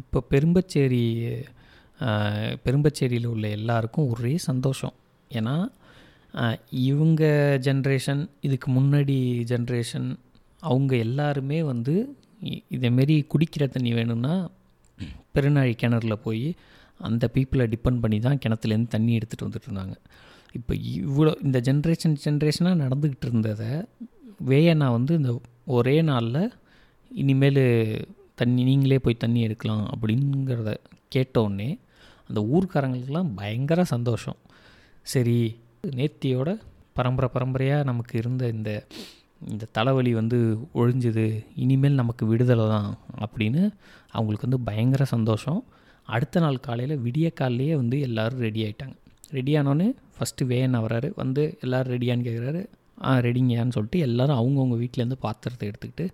இப்போ பெரும்பச்சேரி பெரும்பச்சேரியில் உள்ள எல்லாருக்கும் ஒரே சந்தோஷம். ஏன்னா இவங்க ஜென்ரேஷன் இதுக்கு முன்னாடி ஜென்ரேஷன் அவங்க எல்லாருமே வந்து இதேமாரி குடிக்கிற தண்ணி வேணும்னா பெருநாழி கிணறுல போய் அந்த பீப்புளை டிபெண்ட் பண்ணி தான் கிணத்துலேருந்து தண்ணி எடுத்துகிட்டு வந்துட்டு இருந்தாங்க. இப்போ இவ்வளோ இந்த ஜென்ரேஷன் ஜென்ரேஷனாக நடந்துக்கிட்டு இருந்ததை வேயனா வந்து இந்த ஒரே நாளில் இனிமேல் தண்ணி நீங்களே போய் தண்ணி எடுக்கலாம் அப்படிங்கிறத கேட்டோடனே அந்த ஊர்க்காரங்களுக்கெல்லாம் பயங்கர சந்தோஷம். சரி நேர்த்தியோட பரம்பரை பரம்பரையாக நமக்கு இருந்த இந்த இந்த தலைவலி வந்து ஒழிஞ்சுது இனிமேல் நமக்கு விடுதலை தான் அப்படின்னு அவங்களுக்கு வந்து பயங்கர சந்தோஷம். அடுத்த நாள் காலையில் விடிய காலையிலேயே வந்து எல்லோரும் ரெடி ஆகிட்டாங்க ரெடி ஆனோடனே ஃபஸ்ட்டு வேன் வராரு வந்து எல்லோரும் ரெடியான்னு கேட்குறாரு ஆ ரெடிங்கயான்னு சொல்லிட்டு எல்லோரும் அவங்கவுங்க வீட்டிலேருந்து பாத்திரத்தை எடுத்துக்கிட்டு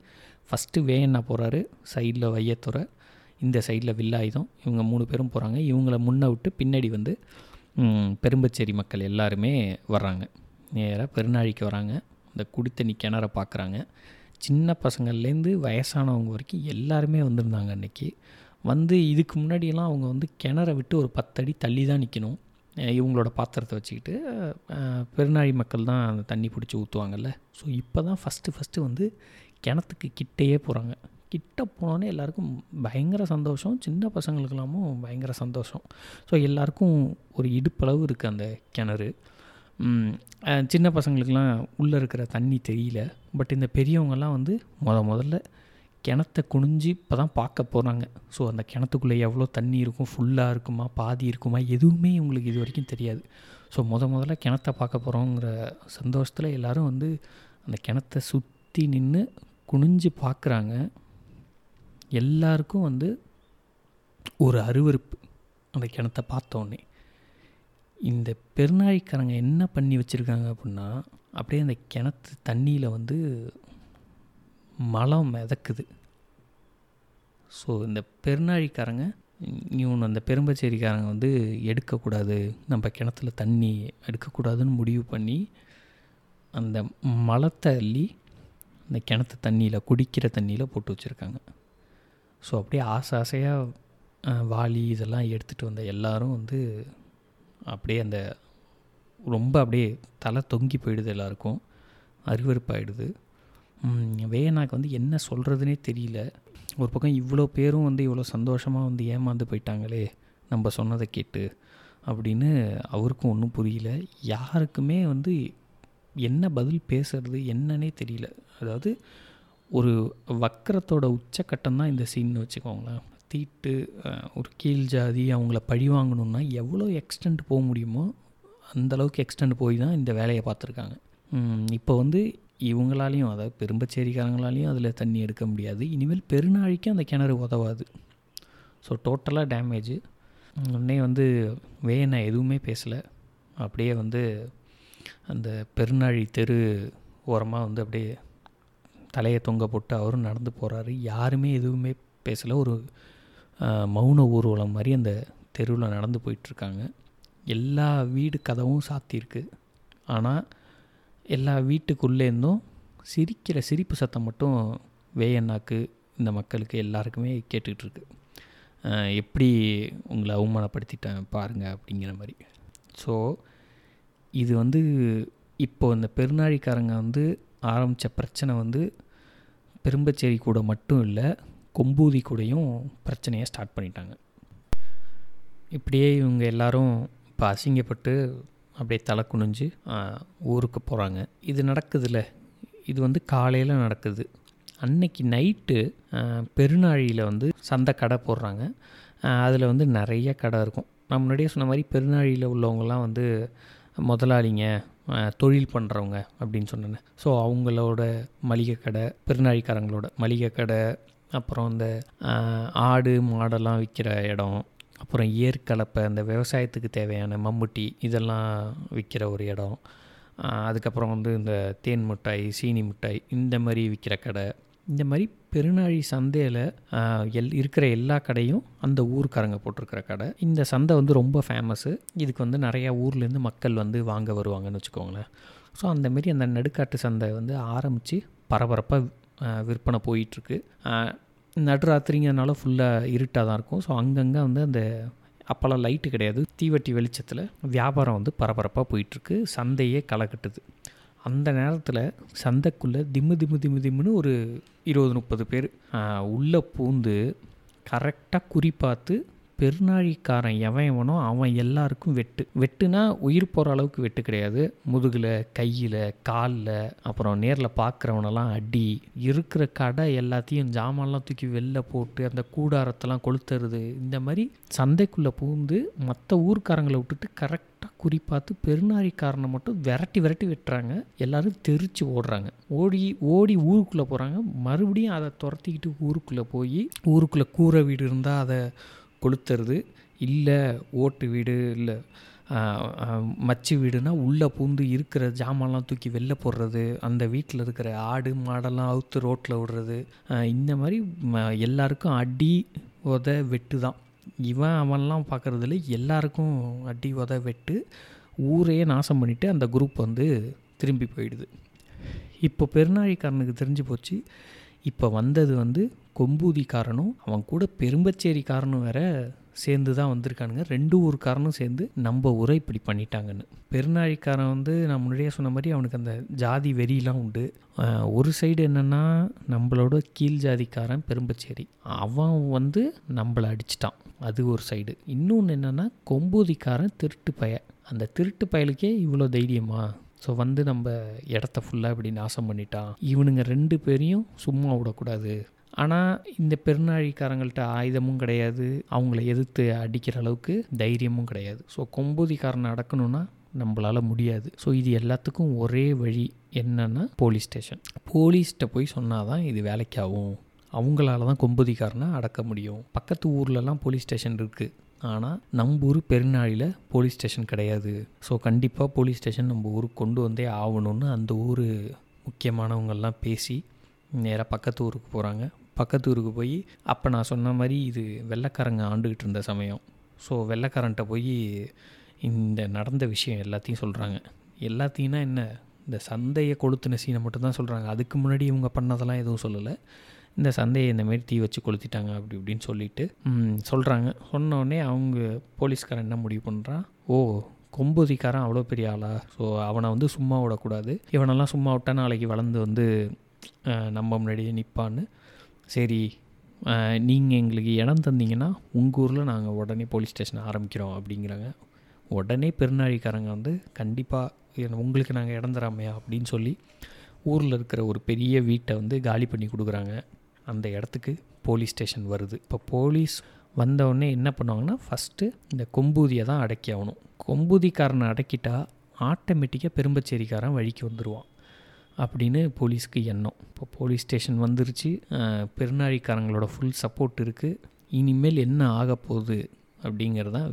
ஃபஸ்ட்டு வேயண்ணா போகிறாரு சைடில் வையத்துறை. இந்த சைடில் வில்லாயுதம் இவங்க மூணு பேரும் போகிறாங்க இவங்கள முன்ன விட்டு பின்னாடி வந்து பெரும்பச்சேரி மக்கள் எல்லாருமே வர்றாங்க. நேராக பெருநாழிக்கு வராங்க. இந்த குடித்தண்ணி கிணற பார்க்குறாங்க சின்ன பசங்கள்லேருந்து வயசானவங்க வரைக்கும் எல்லாருமே வந்திருந்தாங்க அன்றைக்கி வந்து இதுக்கு முன்னாடியெல்லாம் அவங்க வந்து கிணற விட்டு ஒரு பத்தடி தள்ளி தான் நிற்கணும் இவங்களோட பாத்திரத்தை வச்சுக்கிட்டு பெருநாழி மக்கள் தான் அந்த தண்ணி பிடிச்சி ஊற்றுவாங்கல்ல ஸோ இப்போ தான் ஃபஸ்ட்டு ஃபஸ்ட்டு வந்து கிணத்துக்கு கிட்டேயே போகிறாங்க கிட்ட போனோன்னே எல்லாருக்கும் பயங்கர சந்தோஷம். சின்ன பசங்களுக்கெல்லாமும் பயங்கர சந்தோஷம். ஸோ எல்லாருக்கும் ஒரு இடுப்பளவு இருக்குது அந்த கிணறு. சின்ன பசங்களுக்கெல்லாம் உள்ளே இருக்கிற தண்ணி தெரியல. பட் இந்த பெரியவங்கெல்லாம் வந்து முத முதல்ல கிணத்த குனிஞ்சு இப்போ தான் பார்க்க போகிறாங்க ஸோ அந்த கிணத்துக்குள்ளே எவ்வளோ தண்ணி இருக்கும்? ஃபுல்லாக இருக்குமா? பாதி இருக்குமா? எதுவுமே இவங்களுக்கு இது வரைக்கும் தெரியாது. ஸோ முத முதல்ல கிணத்த பார்க்க போகிறோங்கிற சந்தோஷத்தில் எல்லோரும் வந்து அந்த கிணத்த சுற்றி நின்று குனிஞ்சு பார்க்குறாங்க. எல்லாருக்கும் வந்து ஒரு அருவருப்பு அந்த கிணத்த பார்த்தோன்னே. இந்த பெருநாழிக்காரங்க என்ன பண்ணி வச்சுருக்காங்க அப்படின்னா அப்படியே அந்த கிணத்து தண்ணியில் வந்து மலம் மிதக்குது. ஸோ இந்த பெருநாழிக்காரங்க இவனு அந்த பெரும்பச்சேரிக்காரங்க வந்து எடுக்கக்கூடாது நம்ம கிணத்துல தண்ணி எடுக்கக்கூடாதுன்னு முடிவு பண்ணி அந்த மலத்தை அள்ளி அந்த கிணத்து தண்ணியில் குடிக்கிற தண்ணியில் போட்டு வச்சுருக்காங்க. ஸோ அப்படியே ஆசை ஆசையாக வாளி இதெல்லாம் எடுத்துகிட்டு வந்த எல்லாரும் வந்து அப்படியே அந்த ரொம்ப அப்படியே தலை தொங்கி போயிடுது எல்லாருக்கும். அருவருப்பாயிடுது. வேணாக்கு வந்து என்ன சொல்கிறதுனே தெரியல. ஒரு பக்கம் இவ்வளோ பேரும் வந்து இவ்வளோ சந்தோஷமாக வந்து ஏமாந்து போயிட்டாங்களே நம்ம சொன்னதை கேட்டு அப்படின்னு அவருக்கும் ஒன்றும் புரியல. யாருக்குமே வந்து என்ன பதில் பேசுறது என்னன்னே தெரியல. அதாவது ஒரு வக்கரத்தோட உச்சக்கட்டம் தான் இந்த சீன் வச்சுக்கோங்களேன். தீட்டு ஒரு கீழ் ஜாதி அவங்கள பழி வாங்கணுன்னா எவ்வளோ எக்ஸ்டெண்ட் போக முடியுமோ அந்தளவுக்கு எக்ஸ்டெண்ட் போய் தான் இந்த வேலையை பார்த்துருக்காங்க. இப்போ வந்து இவங்களாலையும் அதாவது பெரும்பச்சேரிக்காரங்களாலையும் அதில் தண்ணி எடுக்க முடியாது. இனிமேல் பெருநாழிக்கு அந்த கிணறு உதவாது. ஸோ டோட்டலாக டேமேஜு உடனே வந்து வேணை எதுவுமே பேசலை. அப்படியே வந்து அந்த பெருநாழி தெரு ஓரமாக வந்து அப்படியே தலையை தொங்க போட்டு அவரும் நடந்து போகிறாரு யாருமே எதுவுமே பேசலை. ஒரு மௌன ஊர்வலம் மாதிரி அந்த தெருவில் நடந்து போயிட்டுருக்காங்க. எல்லா வீடு கதவும் சாத்தியிருக்கு. ஆனால் எல்லா வீட்டுக்குள்ளேருந்தும் சிரிக்கிற சிரிப்பு சத்தம் மட்டும் வேயண்ணாக்கு இந்த மக்களுக்கு எல்லாருக்குமே கேட்டுக்கிட்டு இருக்கு எப்படி உங்களை அவமானப்படுத்திட்டேன் பாருங்கள் அப்படிங்கிற மாதிரி. ஸோ இது வந்து இப்போ இந்த பெருநாழிக்காரங்க வந்து ஆரம்பித்த பிரச்சனை வந்து பெரும்பச்சேரி கூட மட்டும் இல்லை கொம்பூதி கூடையும் பிரச்சனையை ஸ்டார்ட் பண்ணிட்டாங்க. இப்படியே இவங்க எல்லாரும் இப்போ அசிங்கப்பட்டு அப்படியே தலை குனிஞ்சு ஊருக்கு போகிறாங்க இது நடக்குதுல்ல? இது வந்து காலையில் நடக்குது. அன்னைக்கு நைட்டு பெருநாழியில் வந்து சந்தை கடை போடுறாங்க. அதில் வந்து நிறைய கடை இருக்கும். நான் முன்னாடியே சொன்ன மாதிரி பெருநாழியில் உள்ளவங்கலாம் வந்து முதலாளிங்க தொழில் பண்ணுறவங்க அப்படின்னு சொன்னேன். ஸோ அவங்களோட மளிகை கடை பெருநாழிக்காரங்களோட மளிகை கடை அப்புறம் இந்த ஆடு மாடெல்லாம் விற்கிற இடம் அப்புறம் ஏற்கலப்பை அந்த விவசாயத்துக்கு தேவையான மம்முட்டி இதெல்லாம் விற்கிற ஒரு இடம். அதுக்கப்புறம் வந்து இந்த தேன் மிட்டாய் சீனி மிட்டாய் இந்த மாதிரி விற்கிற கடை இந்த மாதிரி பெருநாழி சந்தையில் எல் இருக்கிற எல்லா கடையும் அந்த ஊருக்காரங்க போட்டிருக்கிற கடை. இந்த சந்தை வந்து ரொம்ப ஃபேமஸ்ஸு இதுக்கு வந்து நிறையா ஊர்லேருந்து மக்கள் வந்து வாங்க வருவாங்கன்னு வச்சுக்கோங்களேன். ஸோ அந்தமாரி அந்த நடுக்காட்டு சந்தை வந்து ஆரம்பித்து பரபரப்பாக விற்பனை போயிட்டுருக்கு. நடுராத்திரிங்கிறதுனால ஃபுல்லாக இருட்டாக தான் இருக்கும். ஸோ அங்கங்கே வந்து அந்த அப்போல்லாம் லைட்டு கிடையாது. தீவட்டி வெளிச்சத்தில் வியாபாரம் வந்து பரபரப்பாக போயிட்டுருக்கு. சந்தையே களை கட்டுது அந்த நேரத்தில் சந்தைக்குள்ளே திம்மு திம்மு திம்மு திம்முன்னு ஒரு இருபது முப்பது பேர் உள்ளே பூந்து கரெக்டாக குறி பார்த்து பெருநாழிக்காரன் எவன் எவனோ அவன் எல்லாருக்கும் வெட்டு. வெட்டுனா உயிர் போகிற அளவுக்கு வெட்டு கிடையாது. முதுகில் கையில் காலில் அப்புறம் நேரில் பார்க்குறவனெல்லாம் அடி. இருக்கிற கடை எல்லாத்தையும் ஜாமான்லாம் தூக்கி வெளில போட்டு அந்த கூடாரத்தெல்லாம் கொளுத்துறது. இந்த மாதிரி சந்தைக்குள்ளே பூந்து மற்ற ஊர்க்காரங்களை விட்டுட்டு கரெக்ட் குறி பார்த்து மட்டும் விரட்டி விரட்டி வெட்டுறாங்க. எல்லாரும் தெரிச்சு ஓடுறாங்க. ஓடி ஓடி ஊருக்குள்ளே போகிறாங்க மறுபடியும் அதை துரத்திக்கிட்டு ஊருக்குள்ளே போய் ஊருக்குள்ளே கூரை வீடு இருந்தால் அதை கொளுத்துறது. இல்லை ஓட்டு வீடு இல்லை மச்சு வீடுனா உள்ளே பூந்து இருக்கிற ஜாமான்லாம் தூக்கி வெளில போடுறது. அந்த வீட்டில் இருக்கிற ஆடு மாடெல்லாம் அவுத்து ரோட்டில் விடுறது. இந்த மாதிரி எல்லாருக்கும் அடி உத வெட்டு தான் இவன் அவன்லாம் பார்க்குறதுல எல்லாருக்கும் அடி உத வெட்டு ஊரையே நாசம் பண்ணிவிட்டு அந்த குரூப் வந்து திரும்பி போயிடுது. இப்போ பெருநாழிக்காரனுக்கு தெரிஞ்சு போச்சு. இப்போ வந்தது வந்து கொம்பூதிக்காரனும் அவன் கூட பெரும்பச்சேரிக்காரனும் வேற சேர்ந்து தான் வந்திருக்கானுங்க. ரெண்டு ஊருக்காரனும் சேர்ந்து நம்ம ஊரை இப்படி பண்ணிட்டாங்கன்னு. பெருநாழிக்காரன் வந்து நான் முன்னாடியே சொன்ன மாதிரி அவனுக்கு அந்த ஜாதி வெறியெலாம் உண்டு. ஒரு சைடு என்னென்னா நம்மளோட கீழ் ஜாதிக்காரன் பெரும்பச்சேரி. அவன் வந்து நம்மளை அடிச்சிட்டான். அது ஒரு சைடு இன்னொன்று என்னென்னா கொம்பூதிக்காரன் திருட்டு பய அந்த திருட்டு பயலுக்கே இவ்வளோ தைரியமா? ஸோ வந்து நம்ம இடத்த ஃபுல்லாக இப்படி நாசம் பண்ணிட்டான். இவனுங்க ரெண்டு பேரையும் சும்மா விடக்கூடாது. ஆனால் இந்த பெருநாழிக்காரங்கள்ட்ட ஆயுதமும் கிடையாது. அவங்கள எதிர்த்து அடிக்கிற அளவுக்கு தைரியமும் கிடையாது. ஸோ கொம்பூதிக்காரனை அடக்கணும்னா நம்மளால் முடியாது. ஸோ இது எல்லாத்துக்கும் ஒரே வழி என்னென்னா போலீஸ் ஸ்டேஷன் போலீஸ்கிட்ட போய் சொன்னால் தான் இது வேலைக்காகும். அவங்களால தான் கொம்புதிக்காரனை அடக்க முடியும். பக்கத்து ஊர்லலாம் போலீஸ் ஸ்டேஷன் இருக்குது ஆனால் நம்ம ஊர் பெருநாளில் போலீஸ் ஸ்டேஷன் கிடையாது. ஸோ கண்டிப்பாக போலீஸ் ஸ்டேஷன் நம்ம ஊருக்கு கொண்டு வந்தே ஆகணும்னு அந்த ஊர் முக்கியமானவங்கள்லாம் பேசி நேராக பக்கத்து ஊருக்கு போகிறாங்க பக்கத்து ஊருக்கு போய் அப்போ நான் சொன்ன மாதிரி இது வெள்ளைக்காரங்க ஆண்டுக்கிட்டு இருந்த சமயம். ஸோ வெள்ளைக்காரன்ட்ட போய் இந்த நடந்த விஷயம் எல்லாத்தையும் சொல்கிறாங்க எல்லாத்தையும்னா என்ன? இந்த சந்தையை கொளுத்தின சீனை மட்டும்தான் சொல்கிறாங்க அதுக்கு முன்னாடி இவங்க பண்ணதெல்லாம் எதுவும் சொல்லலை. இந்த சந்தையை இந்தமாரி தீ வச்சு கொளுத்திட்டாங்க அப்படி இப்படின்னு சொல்லிட்டு சொல்கிறாங்க சொன்னோடனே அவங்க போலீஸ்காரன் என்ன முடிவு பண்ணுறான் ஓ கொம்புதிக்காரன் அவ்வளோ பெரிய ஆளா? ஸோ அவனை வந்து சும்மா விடக்கூடாது. இவனெல்லாம் சும்மா விட்டா நாளைக்கு வளர்ந்து வந்து நம்ம முன்னாடியே நிற்பான்னு. சரி நீங்கள் எங்களுக்கு இடம் தந்தீங்கன்னா உங்கள் ஊரில் நாங்கள் உடனே போலீஸ் ஸ்டேஷன் ஆரம்பிக்கிறோம் அப்படிங்கிறாங்க. உடனே பெருநாழிக்காரங்க வந்து கண்டிப்பாக உங்களுக்கு நாங்கள் இடம் தராமையா? அப்படின்னு சொல்லி ஊரில் இருக்கிற ஒரு பெரிய வீட்டை வந்து காலி பண்ணி கொடுக்குறாங்க. அந்த இடத்துக்கு போலீஸ் ஸ்டேஷன் வருது. இப்போ போலீஸ் வந்தவுடனே என்ன பண்ணுவாங்கன்னா ஃபஸ்ட்டு இந்த கொம்பூதியை தான் அடக்கி ஆகணும். கொம்பூதிக்காரனை அடக்கிட்டா ஆட்டோமேட்டிக்காக பெரும்பச்சேரிக்காரன் வழிக்கு வந்துடுவான் அப்படின்னு போலீஸ்க்கு எண்ணம். இப்போ போலீஸ் ஸ்டேஷன் வந்துருச்சு. பெருநாழிக்காரங்களோட ஃபுல் சப்போர்ட் இருக்குது இனிமேல் என்ன ஆக போகுது அப்படிங்கிறது தான்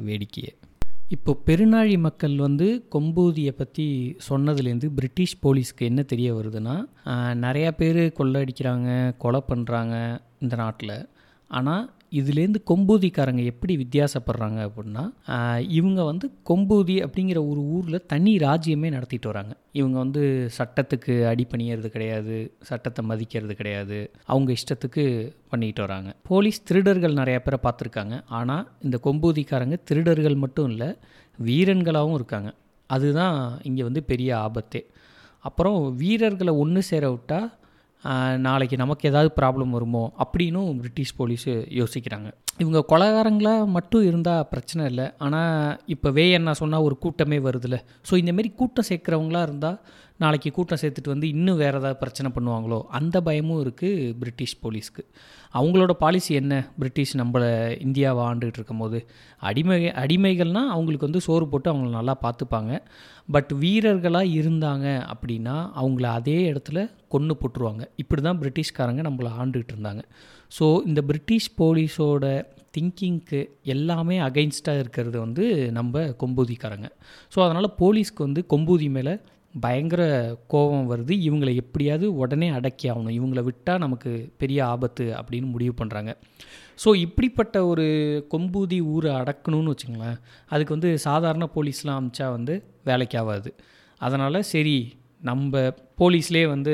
இப்போ பெருநாழி மக்கள் வந்து கொம்பூதியை பற்றி சொன்னதுலேருந்து பிரிட்டிஷ் போலீஸ்க்கு என்ன தெரிய வருதுன்னா நிறையா பேர் கொள்ளடிக்கிறாங்க கொலை பண்ணுறாங்க இந்த நாட்டில். ஆனால் இதுலேருந்து கொம்பூதிக்காரங்க எப்படி வித்தியாசப்படுறாங்க அப்படின்னா இவங்க வந்து கொம்பூதி அப்படிங்கிற ஒரு ஊரில் தனி ராஜ்யமே நடத்திட்டு வராங்க. இவங்க வந்து சட்டத்துக்கு அடிப்பணியறது கிடையாது சட்டத்தை மதிக்கிறது கிடையாது. அவங்க இஷ்டத்துக்கு பண்ணிக்கிட்டு வராங்க. போலீஸ் திருடர்கள் நிறையா பேரை பார்த்துருக்காங்க. ஆனால் இந்த கொம்பூதிக்காரங்க திருடர்கள் மட்டும் இல்லை வீரன்களாகவும் இருக்காங்க. அதுதான் இங்கே வந்து பெரிய ஆபத்தே. அப்புறம் வீரர்களை ஒன்று சேர விட்டால் நாளைக்கு நமக்கு ஏதாவது ப்ராப்ளம் வருமோ அப்படின்னும் பிரிட்டிஷ் போலீஸு யோசிக்கிறாங்க. இவங்க கொலகாரங்களாக மட்டும் இருந்தால் பிரச்சனை இல்லை. ஆனால் இப்போ வே என்ன சொன்னால் ஒரு கூட்டமே வருதுல்ல. ஸோ இந்தமாரி கூட்டம் சேர்க்குறவங்களாக இருந்தால் நாளைக்கு கூட்டம் சேர்த்துட்டு வந்து இன்னும் வேறு ஏதாவது பிரச்சனை பண்ணுவாங்களோ அந்த பயமும் இருக்குது பிரிட்டிஷ் போலீஸ்க்கு. அவங்களோட பாலிசி என்ன? பிரிட்டிஷ் நம்மளை இந்தியாவை ஆண்டுகிட்டு இருக்கும் போது அடிமை அடிமைகள்னால் அவங்களுக்கு வந்து சோறு போட்டு அவங்கள நல்லா பார்த்துப்பாங்க. பட் வீரர்களாக இருந்தாங்க அப்படின்னா அவங்கள அதே இடத்துல கொன்று போட்டுருவாங்க. இப்படி தான் பிரிட்டிஷ்காரங்க நம்மளை ஆண்டுகிட்டு இருந்தாங்க. ஸோ இந்த பிரிட்டிஷ் போலீஸோட திங்கிங்க்கு எல்லாமே அகைன்ஸ்டாக இருக்கிறது வந்து நம்ம கொம்பூதிக்காரங்க. ஸோ அதனால் போலீஸ்க்கு வந்து கொம்பூதி மேலே பயங்கர கோபம் வருது. இவங்களை எப்படியாவது உடனே அடக்கி ஆகணும். இவங்களை விட்டால் நமக்கு பெரிய ஆபத்து அப்படின்னு முடிவு பண்ணுறாங்க ஸோ இப்படிப்பட்ட ஒரு கொம்பூதி ஊரை அடக்கணும்னு வச்சுங்களேன் அதுக்கு வந்து சாதாரண போலீஸ்லாம் அமிச்சா வந்து வேலைக்கு ஆகாது. அதனால் சரி நம்ம போலீஸ்லேயே வந்து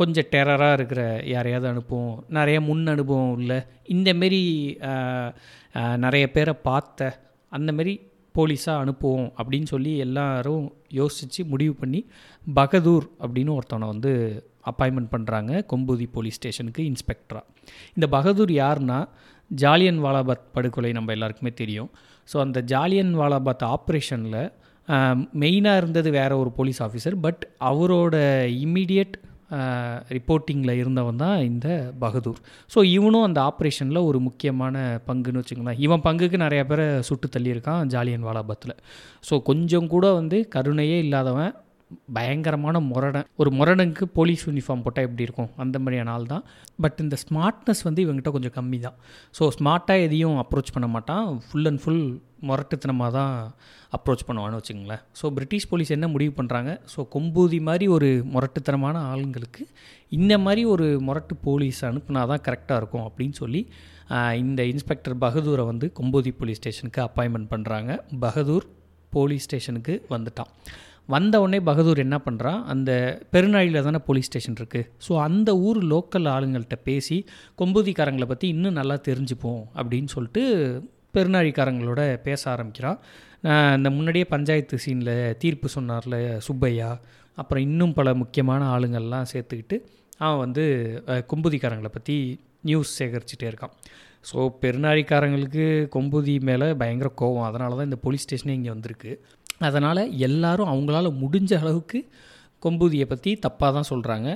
கொஞ்சம் டெரராக இருக்கிற யாரையாவது அனுப்புவோம். நிறைய முன் அனுபவம் உள்ள இந்தமாரி நிறைய பேரை பார்த்த அந்தமாரி போலீஸாக அனுப்புவோம் அப்படின்னு சொல்லி எல்லாரும் யோசித்து முடிவு பண்ணி பகதூர் அப்படின்னு ஒருத்தவனை வந்து அப்பாயின்மெண்ட் பண்ணுறாங்க கொம்பூதி போலீஸ் ஸ்டேஷனுக்கு இன்ஸ்பெக்டராக இந்த பகதூர் யாருன்னா ஜாலியன் வாலாபாத் படுகொலை நம்ம எல்லாருக்குமே தெரியும். ஸோ அந்த ஜாலியன் வாலாபாத் ஆப்ரேஷனில் மெயினாக இருந்தது வேற ஒரு போலீஸ் ஆஃபீஸர் பட் அவரோட இம்மீடியட் ரிப்போர்ட்டிங்கில் இருந்தவன் தான் இந்த பகதூர். ஸோ இவனும் அந்த ஆப்ரேஷனில் ஒரு முக்கியமான பங்குன்னு வச்சுக்கோங்களேன். இவன் பங்குக்கு நிறையா பேரை சுட்டு தள்ளியிருக்கான் ஜாலியன் வாலாபாத்தில் ஸோ கொஞ்சம் கூட வந்து கருணையே இல்லாதவன் பயங்கரமான முரடன் ஒரு முரடனுக்கு போலீஸ் யூனிஃபார்ம் போட்டால் எப்படி இருக்கும்? அந்த மாதிரியான ஆள் தான். பட் இந்த ஸ்மார்ட்னஸ் வந்து இவங்ககிட்ட கொஞ்சம் கம்மி தான் ஸோ ஸ்மார்ட்டாக எதையும் அப்ரோச் பண்ண மாட்டான். ஃபுல் அண்ட் ஃபுல் முரட்டுத்தனமாக தான் அப்ரோச் பண்ணுவான்னு வச்சுங்களேன் ஸோ பிரிட்டிஷ் போலீஸ் என்ன முடிவு பண்ணுறாங்க ஸோ கொம்பூதி மாதிரி ஒரு முரட்டுத்தனமான ஆளுங்களுக்கு இந்த மாதிரி ஒரு முரட்டு போலீஸ் அனுப்புனா தான் கரெக்டாக இருக்கும் அப்படின்னு சொல்லி இந்த இன்ஸ்பெக்டர் பகதூரை வந்து கொம்பூதி போலீஸ் ஸ்டேஷனுக்கு அப்பாயின்மெண்ட் பண்ணுறாங்க பகதூர் போலீஸ் ஸ்டேஷனுக்கு வந்துட்டான். வந்த உடனே பகதூர் என்ன பண்ணுறான் அந்த பெருநாழியில் தானே போலீஸ் ஸ்டேஷன் இருக்குது ஸோ அந்த ஊர் லோக்கல் ஆளுங்கள்கிட்ட பேசி கொம்பூதிக்காரங்களை பற்றி இன்னும் நல்லா தெரிஞ்சுப்போம் அப்படின்னு சொல்லிட்டு பெருநாழிக்காரங்களோட பேச ஆரம்பிக்கிறான் இந்த முன்னாடியே பஞ்சாயத்து சீனில் தீர்ப்பு சொன்னார்ல சுப்பையா. அப்புறம் இன்னும் பல முக்கியமான ஆளுங்கள்லாம் சேர்த்துக்கிட்டு அவன் வந்து கொம்புதிக்காரங்களை பற்றி நியூஸ் சேகரிச்சுட்டே இருக்கான். ஸோ பெருநாழிக்காரங்களுக்கு கொம்புதி மேலே பயங்கர கோவம். அதனால தான் இந்த போலீஸ் ஸ்டேஷனே இங்கே வந்திருக்கு. அதனால் எல்லாரும் அவங்களால முடிஞ்ச அளவுக்கு கொம்பூதியை பற்றி தப்பாக தான் சொல்கிறாங்க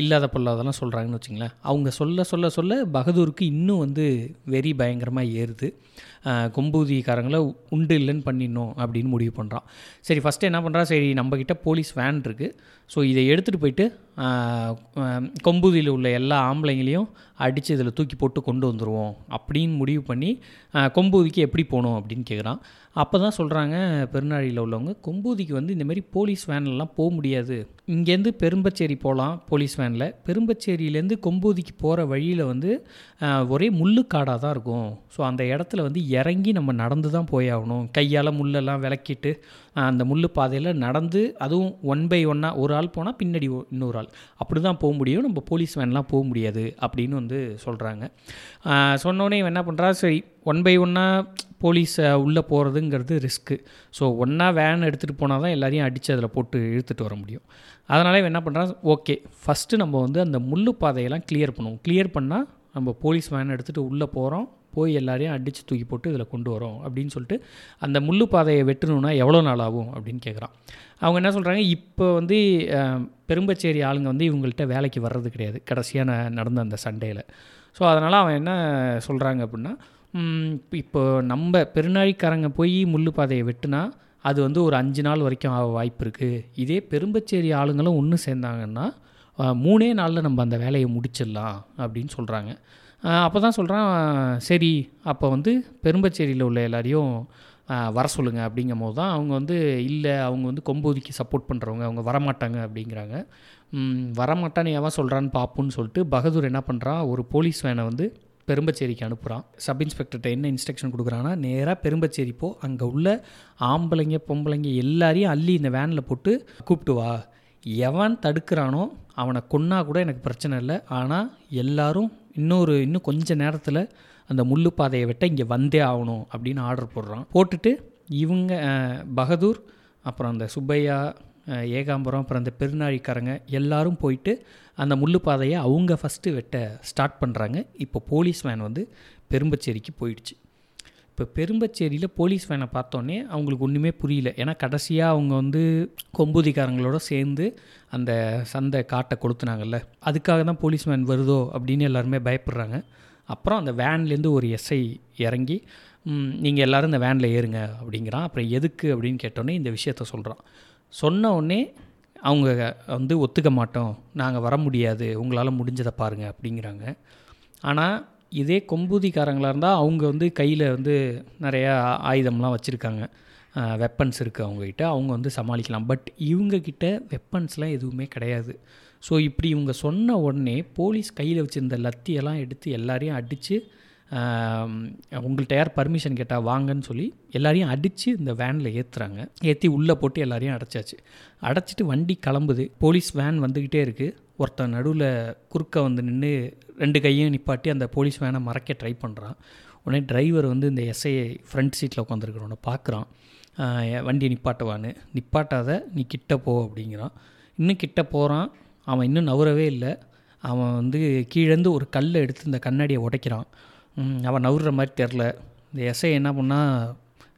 இல்லாத பொல்லாதெல்லாம் சொல்கிறாங்கன்னு வச்சிங்களேன். அவங்க சொல்ல சொல்ல சொல்ல பகதூருக்கு இன்னும் வந்து வெறி பயங்கரமாக ஏறுது. கொம்பூதிக்காரங்களை உண்டு இல்லைன்னு பண்ணிடணும் அப்படின்னு முடிவு பண்ணுறான் சரி ஃபஸ்ட்டு என்ன பண்ணுறா சரி நம்மக்கிட்ட போலீஸ் வேன் இருக்குது ஸோ இதை எடுத்துகிட்டு போயிட்டு கொம்பூதியில் உள்ள எல்லா ஆம்பளைங்களையும் அடித்து இதில் தூக்கி போட்டு கொண்டு வந்துடுவோம் அப்படின்னு முடிவு பண்ணி கொம்பூதிக்கு எப்படி போகணும் அப்படின்னு கேட்குறான் அப்போ தான் சொல்கிறாங்க பெருநாழியில் உள்ளவங்க கொம்பூதிக்கு வந்து இந்தமாரி போலீஸ் வேன்லலாம் போக முடியாது. இங்கேருந்து பெரும்பச்சேரி போகலாம் போலீஸ் வேனில். பெரும்பச்சேரியிலேருந்து கொம்பூதிக்கு போகிற வழியில் வந்து ஒரே முள்ளுக்காடாக தான் இருக்கும். ஸோ அந்த இடத்துல வந்து இறங்கி நம்ம நடந்து தான் போயாகணும். கையால் முள்ளெல்லாம் விளக்கிட்டு அந்த முள் பாதையில் நடந்து அதுவும் ஒன் பை ஒன்னாக ஒரு ஆள் போனால் பின்னாடி இன்னொரு ஆள். அப்படி தான் போக முடியும். நம்ம போலீஸ் வேன்லாம் போக முடியாது அப்படின்னு வந்து சொல்கிறாங்க சொன்னோடனே என்ன பண்ணுறா சரி ஒன் பை ஒன்னாக போலீஸ் உள்ளே போகிறதுங்கிறது ரிஸ்க்கு ஸோ ஒன்றா வேன் எடுத்துகிட்டு போனால் தான் எல்லாரையும் அடித்து அதில் போட்டு இழுத்துட்டு வர முடியும். அதனால் என்ன பண்ணுறான் ஓகே ஃபஸ்ட்டு நம்ம வந்து அந்த முள்ளு பாதையெல்லாம் கிளியர் பண்ணுவோம். கிளியர் பண்ணால் நம்ம போலீஸ் வேன் எடுத்துகிட்டு உள்ளே போகிறோம் போய் எல்லாரையும் அடித்து தூக்கி போட்டு இதில் கொண்டு வரோம் அப்படின்னு சொல்லிட்டு அந்த முள்ளு பாதையை வெட்டணுன்னா எவ்வளோ நாள் ஆகும் அப்படின்னு கேட்குறான். அவங்க என்ன சொல்கிறாங்க இப்போ வந்து பெரும்பச்சேரி ஆளுங்க வந்து இவங்கள்ட்ட வேலைக்கு வர்றது கிடையாது. கடைசியாக நடந்த அந்த சண்டேயில். ஸோ அதனால் அவன் என்ன சொல்கிறாங்க அப்படின்னா இப்போ நம்ம பெருநாழிக்காரங்க போய் முள்ளு பாதையை வெட்டினா அது வந்து ஒரு அஞ்சு நாள் வரைக்கும் ஆக வாய்ப்பு இருக்குது இதே பெரும்பச்சேரி ஆளுங்களும் ஒன்று சேர்ந்தாங்கன்னா மூணே நாளில் நம்ம அந்த வேலையை முடிச்சிடலாம் அப்படின்னு சொல்கிறாங்க அப்போ தான் சொல்கிறான் சரி அப்போ வந்து பெரும்பச்சேரியில் உள்ள எல்லாரையும் வர சொல்லுங்கள் அப்படிங்கும் போது தான் அவங்க வந்து இல்லை அவங்க வந்து கொம்பூதிக்கு சப்போர்ட் பண்ணுறவங்க அவங்க வரமாட்டாங்க. அப்படிங்கிறாங்க. வரமாட்டான்னு எவன் சொல்கிறான்னு பார்ப்போன்னு சொல்லிட்டு பகதூர் என்ன பண்ணுறான் ஒரு போலீஸ் வேனை வந்து பெரும்பச்சேரிக்கு அனுப்புகிறான் சப் இன்ஸ்பெக்டர்கிட்ட என்ன இன்ஸ்ட்ரக்ஷன் கொடுக்குறான்னா நேராக பெரும்பச்சேரி போ அங்கே உள்ள ஆம்பளைங்க பொம்பளைங்க எல்லாரையும் அள்ளி இந்த வேனில் போட்டு கூப்பிட்டு வா. எவன் தடுக்கிறானோ அவனை கொன்னா கூட எனக்கு பிரச்சனை இல்லை. ஆனால் எல்லாரும் இன்னொரு இன்னும் கொஞ்ச நேரத்தில் அந்த முள்ளு பாதையை இங்கே வந்தே ஆகணும் அப்படின்னு ஆர்டர் போடுறான். போட்டுட்டு இவங்க பகதூர் அப்புறம் அந்த சுப்பையா ஏகாம்பரம் அப்புறம் அந்த பெருநாழிக்காரங்க எல்லாரும் போயிட்டு அந்த முள்ளு பாதையை அவங்க ஃபஸ்ட்டு வெட்ட ஸ்டார்ட் பண்ணுறாங்க இப்போ போலீஸ் வேன் வந்து பெரும்பச்சேரிக்கு போயிடுச்சு. இப்போ பெரும்பச்சேரியில் போலீஸ் வேனை பார்த்தோன்னே அவங்களுக்கு ஒன்றுமே புரியல. ஏன்னா கடைசியாக அவங்க வந்து கொம்பூதிக்காரங்களோட சேர்ந்து அந்த சந்தை காட்டை கொளுத்துனாங்கல்ல. அதுக்காக தான் போலீஸ் வேன் வருதோ அப்படின்னு எல்லாருமே பயப்படுறாங்க. அப்புறம் அந்த வேன்லேருந்து ஒரு எஸ்ஐ இறங்கி நீங்கள் எல்லோரும் இந்த வேனில் ஏறுங்க அப்படிங்கிறான். அப்புறம் எதுக்கு அப்படின்னு கேட்டோன்னே இந்த விஷயத்த சொல்கிறான் சொன்ன உடனே அவங்க வந்து ஒத்துக்க மாட்டோம். நாங்கள் வர முடியாது. உங்களால் முடிஞ்சதை பாருங்கள் அப்படிங்கிறாங்க. ஆனால் இதே கொம்பூதிக்காரங்களாக இருந்தால் அவங்க வந்து கையில் வந்து நிறையா ஆயுதம்லாம் வச்சுருக்காங்க. வெப்பன்ஸ் இருக்குது அவங்கக்கிட்ட அவங்க வந்து சமாளிக்கலாம். பட் இவங்கக்கிட்ட வெப்பன்ஸ்லாம் எதுவுமே கிடையாது. ஸோ இப்படி இவங்க சொன்ன உடனே போலீஸ் கையில் வச்சுருந்த லத்தியெல்லாம் எடுத்து எல்லாரையும் அடித்து உங்கள்கிட்ட யார் பர்மிஷன் கேட்டால் வாங்கன்னு சொல்லி எல்லாரையும் அடித்து இந்த வேனில் ஏற்றுறாங்க ஏற்றி உள்ளே போட்டு எல்லாரையும் அடைச்சாச்சு. அடைச்சிட்டு வண்டி கிளம்புது. போலீஸ் வேன் வந்துக்கிட்டே இருக்குது ஒருத்தன் நடுவில் குறுக்க வந்து நின்று ரெண்டு கையும் நிப்பாட்டி அந்த போலீஸ் வேனை மறைக்க ட்ரை பண்ணுறான் உடனே டிரைவர் வந்து இந்த எஸ்ஐ ஃப்ரண்ட் சீட்டில் உட்காந்துருக்கிறவனை பார்க்குறான். வண்டியை நிப்பாட்டுவான்னு. நிப்பாட்டாத நீ கிட்ட போ அப்படிங்கிறான். இன்னும் கிட்ட போகிறான் அவன் இன்னும் நவரவே இல்லை. அவன் வந்து கீழேருந்து ஒரு கல்லை எடுத்து இந்த கண்ணாடியை உடைக்கிறான். அவன் நவுற மாதிரி தெரில. இந்த எஸ்ஐ என்ன பண்ணா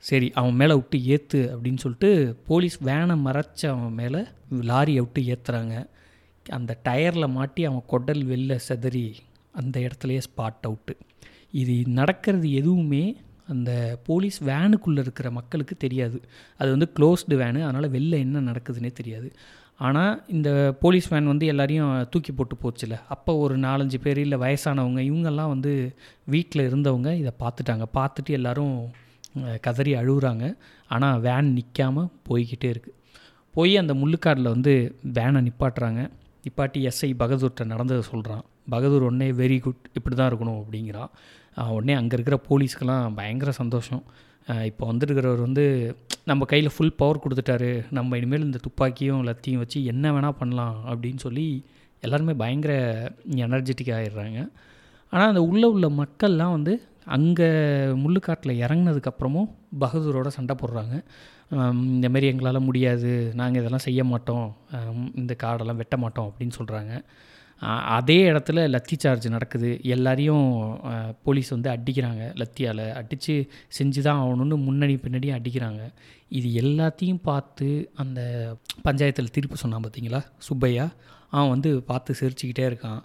சரி அவன் மேலே விட்டு ஏற்று அப்படின்னு சொல்லிட்டு போலீஸ் வேனை மறைச்ச அவன் மேலே லாரியை விட்டு ஏற்றுறாங்க அந்த டயரில் மாட்டி அவன் குடல் வெளில செதறி அந்த இடத்துலையே ஸ்பாட் அவுட்டு இது நடக்கிறது எதுவுமே அந்த போலீஸ் வேனுக்குள்ளே இருக்கிற மக்களுக்கு தெரியாது. அது வந்து க்ளோஸ்டு வேனு அதனால் வெளில என்ன நடக்குதுன்னே தெரியாது. ஆனால் இந்த போலீஸ் வேன் வந்து எல்லாரையும் தூக்கி போட்டு போச்சுல. அப்போ ஒரு நாலஞ்சு பேர் இல்லை வயசானவங்க இவங்கெல்லாம் வந்து வீட்டில் இருந்தவங்க இதை பார்த்துட்டாங்க. பார்த்துட்டு எல்லாரும் கதறி அழுகுறாங்க ஆனால் வேன் நிற்காம போய்கிட்டே இருக்குது போய் அந்த முள்ளுக்காடில் வந்து வேனை நிப்பாட்டுறாங்க. இப்பாட்டி எஸ்ஐ பகதூர்கிட்ட நடந்ததை சொல்கிறான் பகதூர் உடனே வெரி குட் இப்படி தான் இருக்கணும் அப்படிங்கிறான். உடனே அங்கே இருக்கிற போலீஸ்க்கெலாம் பயங்கர சந்தோஷம். இப்போ வந்துருக்கிறவர் வந்து நம்ம கையில் ஃபுல் பவர் கொடுத்துட்டாரு. நம்ம இனிமேல் இந்த துப்பாக்கியும் லத்தியும் வச்சு என்ன வேணால் பண்ணலாம் அப்படின்னு சொல்லி எல்லாருமே பயங்கர எனர்ஜெட்டிக் ஆகிடுறாங்க ஆனால் அந்த உள்ளே உள்ள மக்கள்லாம் வந்து அங்கே முள்ளுக்காட்டில் இறங்குனதுக்கப்புறமும் பகதூரோட சண்டை போடுறாங்க. இந்தமாரி இந்த எங்களால் முடியாது. நாங்கள் இதெல்லாம் செய்ய மாட்டோம். இந்த காடெல்லாம் வெட்ட மாட்டோம் அப்படின்னு சொல்கிறாங்க அதே இடத்துல லத்தி சார்ஜ் நடக்குது. எல்லாரையும் போலீஸ் வந்து அடிக்கிறாங்க. லத்தியால் அடித்து செஞ்சு தான் ஆகணும்னு முன்னாடி பின்னாடியும் அடிக்கிறாங்க. இது எல்லாத்தையும் பார்த்து அந்த பஞ்சாயத்தில் தீர்ப்பு சொன்னான் பார்த்தீங்களா சுப்பையா? அவன் வந்து பார்த்து சிரிச்சுக்கிட்டே இருக்கான்.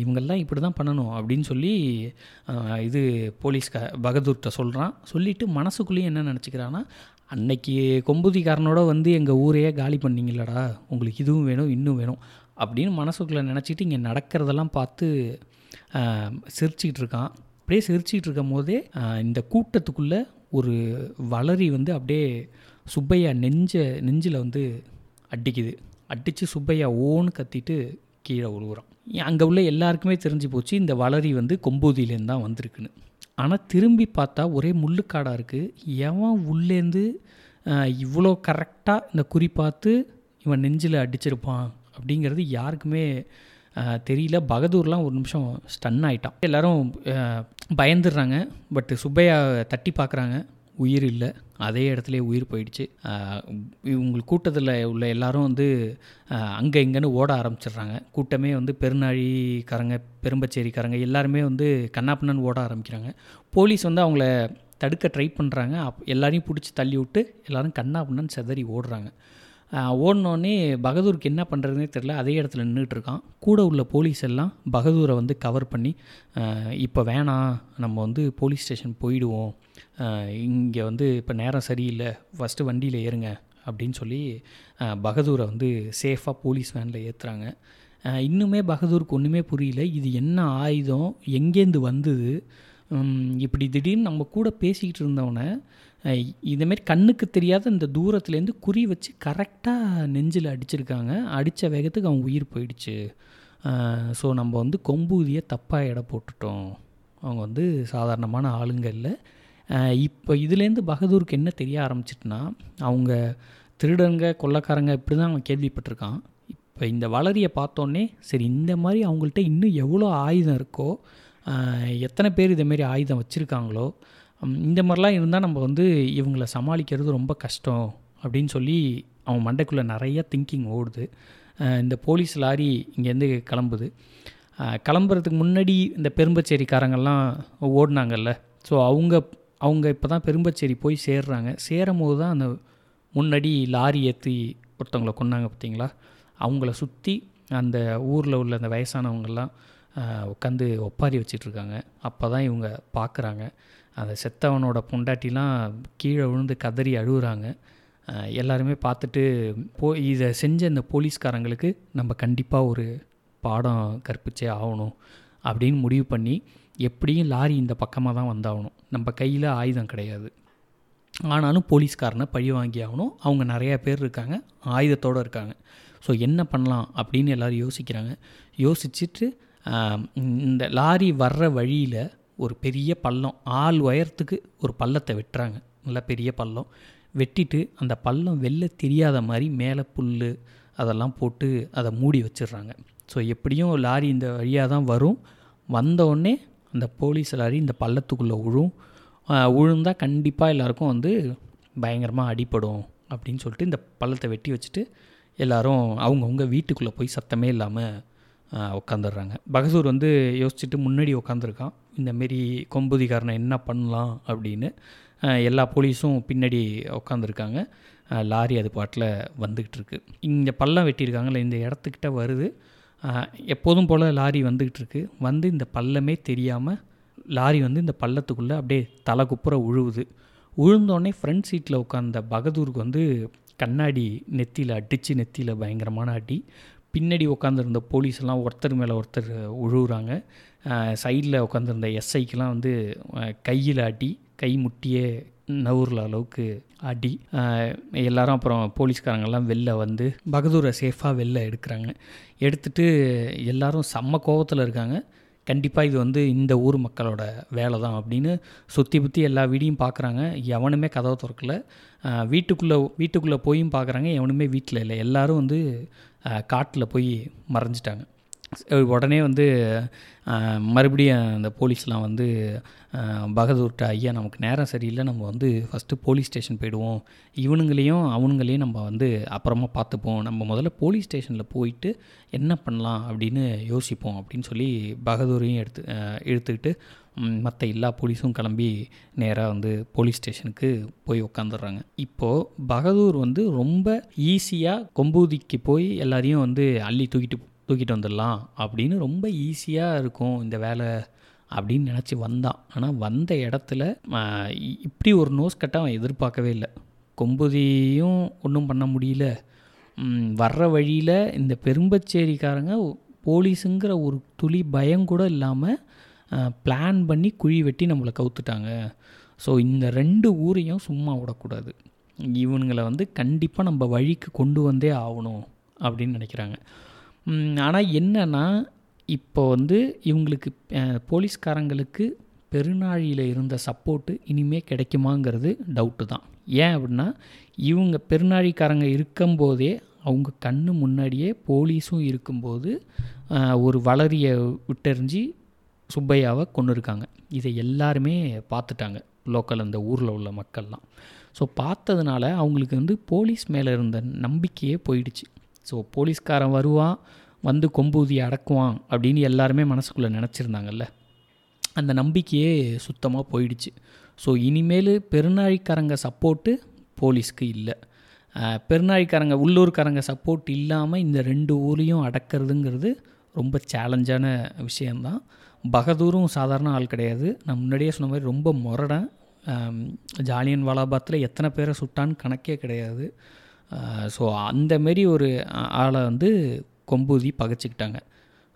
இவங்கெல்லாம் இப்படி தான் பண்ணணும் அப்படின்னு சொல்லி இது இது போலீஸ்க பகதூர்கிட்ட சொல்கிறான் சொல்லிவிட்டு மனசுக்குள்ளேயும் என்ன நினச்சிக்கிறான்னா அன்னைக்கு கொம்புதிக்காரனோட வந்து எங்கள் ஊரையே காலி பண்ணிங்களடா உங்களுக்கு இதுவும் வேணும் இன்னும் வேணும். அப்படின்னு மனசுக்குள்ளே நினச்சிட்டு இங்கே நடக்கிறதெல்லாம் பார்த்து சிரிச்சிக்கிட்டு இருக்கான். அப்படியே சிரிச்சிக்கிட்டு இருக்கும் போதே இந்த கூட்டத்துக்குள்ளே ஒரு வளரி வந்து அப்படியே சுப்பையா நெஞ்ச நெஞ்சில் வந்து அடிக்குது. அடித்து சுப்பையா ஓன்னு கத்திட்டு கீழே உழுவுறான். அங்கே உள்ள எல்லாருக்குமே தெரிஞ்சு போச்சு இந்த வளரி வந்து கொம்பூதியிலேருந்து தான் வந்திருக்குன்னு. ஆனால் திரும்பி பார்த்தா ஒரே முள்ளுக்காடாக இருக்குது எவன் உள்ளேருந்து இவ்வளோ கரெக்டாக இந்த குறி பார்த்து இவன் நெஞ்சில் அடிச்சிருப்பான் அப்படிங்கிறது யாருக்குமே தெரியல. பகதூர்லாம் ஒரு நிமிஷம் ஸ்டன் ஆகிட்டான் எல்லாரும் பயந்துடுறாங்க. பட் சுப்பையா தட்டி பார்க்குறாங்க. உயிர் இல்லை. அதே இடத்துல உயிர் போயிடுச்சு. இவங்க கூட்டத்தில் உள்ள எல்லாரும் வந்து அங்கே இங்கேன்னு ஓட ஆரம்பிச்சிடுறாங்க. கூட்டமே வந்து பெருநாழிக்காரங்க பெரும்பச்சேரிக்காரங்க எல்லாருமே வந்து கண்ணாப்பின்னு ஓட ஆரம்பிக்கிறாங்க. போலீஸ் வந்து அவங்கள தடுக்க ட்ரை பண்ணுறாங்க அப் எல்லாரையும் பிடிச்சி தள்ளி விட்டு எல்லாரும் கண்ணாப்பின்னு செதறி ஓடுறாங்க. ஓடினோடனே பகதூருக்கு என்ன பண்ணுறதுனே தெரில அதே இடத்துல நின்றுட்டு இருக்கான் கூட உள்ள போலீஸ் எல்லாம் பகதூரை வந்து கவர் பண்ணி இப்போ வேணாம் நம்ம வந்து போலீஸ் ஸ்டேஷன் போயிடுவோம். இங்கே வந்து இப்போ நேரம் சரியில்லை. ஃபஸ்ட்டு வண்டியில் ஏறுங்க அப்படின்னு சொல்லி பகதூரை வந்து சேஃபாக போலீஸ் வேனில் ஏற்றுறாங்க இன்னுமே பகதூருக்கு ஒன்றுமே புரியல. இது என்ன ஆயுதம்? எங்கேருந்து வந்தது? இப்படி திடீர்னு நம்ம கூட பேசிக்கிட்டு இருந்தவனை இதுமாரி கண்ணுக்கு தெரியாத இந்த தூரத்துலேருந்து குறி வச்சு கரெக்டாக நெஞ்சில் அடிச்சிருக்காங்க. அடித்த வேகத்துக்கு அவன் உயிர் போயிடுச்சு. ஸோ நம்ம வந்து கொம்பூதியை தப்பாக எடை போட்டுட்டோம். அவங்க வந்து சாதாரணமான ஆளுங்க இல்லை. இப்போ இதுலேருந்து பகதூருக்கு என்ன தெரிய ஆரம்பிச்சிட்டுனா அவங்க திருடங்க கொள்ளக்காரங்க இப்படி தான் அவன் கேள்விப்பட்டிருக்கான். இப்போ இந்த வளரியை பார்த்தோன்னே சரி இந்த மாதிரி அவங்கள்ட்ட இன்னும் எவ்வளோ ஆயுதம் இருக்கோ எத்தனை பேர் இதேமாரி ஆயுதம் வச்சுருக்காங்களோ இந்த மாதிரிலாம் இருந்தால் நம்ம வந்து இவங்களை சமாளிக்கிறது ரொம்ப கஷ்டம் அப்படின்னு சொல்லி அவன் மண்டைக்குள்ளே நிறைய திங்கிங் ஓடுது. இந்த போலீஸ் லாரி இங்கேருந்து கிளம்புது. கிளம்புறதுக்கு முன்னாடி இந்த பெரும்பச்சேரிக்காரங்கள்லாம் ஓடினாங்கல்ல. ஸோ அவங்க அவங்க இப்போ தான் பெரும்பச்சேரி போய் சேர்றாங்க. சேரும் போது தான் அந்த முன்னாடி லாரி ஏற்றி ஒருத்தவங்கள கொன்னாங்க பார்த்தீங்களா? அவங்கள சுற்றி அந்த ஊரில் உள்ள அந்த வயசானவங்கெல்லாம் உட்காந்து ஒப்பாரி வச்சிட்ருக்காங்க. அப்போ தான் இவங்க பார்க்குறாங்க அந்த செத்தவனோட பொண்டாட்டிலாம் கீழே விழுந்து கதறி அழுகுறாங்க. எல்லாருமே பார்த்துட்டு போ இதை செஞ்ச இந்த போலீஸ்காரங்களுக்கு நம்ம கண்டிப்பாக ஒரு பாடம் கற்பிச்சே ஆகணும் அப்படின்னு முடிவு பண்ணி எப்படியும் லாரி இந்த பக்கமாக தான் வந்தாகணும். நம்ம கையில் ஆயுதம் கிடையாது. ஆனாலும் போலீஸ்காரனை பழி வாங்கி ஆகணும். அவங்க நிறையா பேர் இருக்காங்க ஆயுதத்தோடு இருக்காங்க. ஸோ என்ன பண்ணலாம் அப்படின்னு எல்லோரும் யோசிக்கிறாங்க. யோசிச்சுட்டு இந்த லாரி வர்ற வழியில் ஒரு பெரிய பள்ளம். ஆள் உயரத்துக்கு ஒரு பள்ளத்தை வெட்டுறாங்க. நல்லா பெரிய பள்ளம். வெட்டிட்டு அந்த பள்ளம் வெளில தெரியாத மாதிரி மேலே புல் அதெல்லாம் போட்டு அதை மூடி வச்சிடுறாங்க. ஸோ எப்படியும் லாரி இந்த வழியாக தான் வரும். வந்தவுடனே அந்த போலீஸ் லாரி இந்த பள்ளத்துக்குள்ளே விழும் உழுந்தால் கண்டிப்பாக எல்லாருக்கும் வந்து பயங்கரமாக அடிப்படும் அப்படின்னு சொல்லிட்டு இந்த பள்ளத்தை வெட்டி வச்சுட்டு எல்லாரும் அவங்கவுங்க வீட்டுக்குள்ளே போய் சத்தமே இல்லாமல் உட்காந்துடுறாங்க பகசூர் வந்து யோசிச்சுட்டு முன்னாடி உட்காந்துருக்கான் இந்தமாரி கொம்புதிகாரனை என்ன பண்ணலாம் அப்படின்னு எல்லா போலீஸும் பின்னாடி உட்காந்துருக்காங்க லாரி அது பாட்டில் வந்துக்கிட்டு இருக்கு இங்கே பள்ளம் வெட்டியிருக்காங்களே இந்த இடத்துக்கிட்ட வருது. எப்போதும் போல் லாரி வந்துக்கிட்டு இருக்கு வந்து இந்த பள்ளமே தெரியாமல் லாரி வந்து இந்த பள்ளத்துக்குள்ளே அப்படியே தலை குப்புற உழுவுது. உழுந்தோடனே ஃப்ரண்ட் சீட்டில் உட்காந்த பகதூருக்கு வந்து கண்ணாடி நெத்தியில் அடித்து நெத்தியில் பயங்கரமான அடி. பின்னாடி உட்காந்துருந்த போலீஸ் எல்லாம் ஒருத்தர் மேலே ஒருத்தர் உழுவுறாங்க. சைடில் உட்காந்துருந்த எஸ்ஐக்கெலாம் வந்து கையில் அடி கை முட்டியே நவுரில் அளவுக்கு அடி. எல்லாரும் அப்புறம் போலீஸ்காரங்கெல்லாம் வெளில வந்து பகதூரை சேஃபாக வெளில எடுக்கிறாங்க. எடுத்துட்டு எல்லாரும் செம்ம கோபத்தில் இருக்காங்க. கண்டிப்பாக இது வந்து இந்த ஊர் மக்களோட வேலை தான் அப்படின்னு சுற்றி புற்றி எல்லா வீடியும் பார்க்குறாங்க எவனுமே கதவை திறக்கலை. வீட்டுக்குள்ளே வீட்டுக்குள்ளே போயும் பார்க்குறாங்க எவனுமே வீட்டில் இல்லை. எல்லோரும் வந்து காட்டில் போய் மறைஞ்சிட்டாங்க. உடனே வந்து மறுபடியும் அந்த போலீஸ்லாம் வந்து பகதூர்கிட்ட ஐயா நமக்கு நேரம் சரியில்லை. நம்ம வந்து ஃபஸ்ட்டு போலீஸ் ஸ்டேஷன் போயிடுவோம். இவனுங்களையும் அவனுங்களையும் நம்ம வந்து அப்புறமா பார்த்துப்போம். நம்ம முதல்ல போலீஸ் ஸ்டேஷனில் போயிட்டு என்ன பண்ணலாம் அப்படின்னு யோசிப்போம் அப்படின்னு சொல்லி பகதூரையும் எடுத்து எடுத்துக்கிட்டு மற்ற எல்லா போலீஸும் கிளம்பி நேராக வந்து போலீஸ் ஸ்டேஷனுக்கு போய் உட்காந்துடுறாங்க இப்போது பகதூர் வந்து ரொம்ப ஈஸியாக கொம்பூதிக்கு போய் எல்லாரையும் வந்து அள்ளி தூக்கிட்டு தூக்கிட்டு வந்துடலாம் அப்படின்னு ரொம்ப ஈஸியாக இருக்கும் இந்த வேலை அப்படின்னு நினச்சி வந்தான். ஆனால் வந்த இடத்துல இ- இப்படி ஒரு நோஸ் கட்டை அவன் எதிர்பார்க்கவே இல்லை. கொம்புதியும் ஒன்றும் பண்ண முடியல. வர்ற வழியில் இந்த பெரும்பச்சேரிக்காரங்க போலீஸுங்கிற ஒரு துளி பயம் கூட இல்லாமல் பிளான் பண்ணி குழி வெட்டி நம்மளை கவுத்துட்டாங்க. ஸோ இந்த ரெண்டு ஊரையும் சும்மா விடக்கூடாது. இவனுங்களை வந்து கண்டிப்பாக நம்ம வழிக்கு கொண்டு வந்தே ஆகணும் அப்படின்னு நினைக்கிறாங்க. ஆனால் என்னன்னா இப்போ வந்து இவங்களுக்கு போலீஸ்காரங்களுக்கு பெருநாழியில் இருந்த சப்போர்ட்டு இனிமே கிடைக்குமாங்கிறது டவுட்டு தான். ஏன் அப்படின்னா இவங்க பெருநாழிக்காரங்க இருக்கும்போதே அவங்க கண்ணு முன்னாடியே போலீஸும் இருக்கும்போது ஒரு வளரியை விட்டெறிஞ்சு சுப்பையாவை கொண்டு இருக்காங்க இதை எல்லாருமே பார்த்துட்டாங்க லோக்கல் அந்த ஊரில் உள்ள மக்கள்லாம். ஸோ பார்த்ததுனால அவங்களுக்கு வந்து போலீஸ் மேலே இருந்த நம்பிக்கையே போயிடுச்சு. ஸோ போலீஸ்காரன் வருவான் வந்து கொம்பூதியை அடக்குவான் அப்படின்னு எல்லாருமே மனசுக்குள்ளே நினச்சிருந்தாங்கல்ல. அந்த நம்பிக்கையே சுத்தமாக போயிடுச்சு. ஸோ இனிமேல் பெருநாழிக்காரங்க சப்போர்ட்டு போலீஸ்க்கு இல்லை. பெருநாழிக்காரங்க உள்ளூர்காரங்க சப்போர்ட் இல்லாமல் இந்த ரெண்டு ஊரையும் அடக்கிறதுங்கிறது ரொம்ப சேலஞ்சான விஷயந்தான் பகதூரும் சாதாரண ஆள் கிடையாது. நான் முன்னாடியே சொன்ன மாதிரி ரொம்ப முரடன். ஜாலியன் வாலாபாத்தில் எத்தனை பேரை சுட்டான்னு கணக்கே கிடையாது. ஸோ அந்த மாரி ஒரு ஆளை வந்து கொம்பூதி பகைச்சிக்கிட்டாங்க.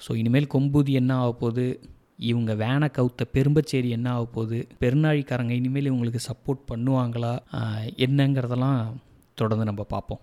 ஸோ இனிமேல் கொம்பூதி என்ன ஆக போகுது? இவங்க வேனை கவுத்த பெரும்பச்சேரி என்ன ஆக போகுது? பெருநாழிக்காரங்க இனிமேல் இவங்களுக்கு சப்போர்ட் பண்ணுவாங்களா? என்னங்கிறதெல்லாம் தொடர்ந்து நம்ம பார்ப்போம்.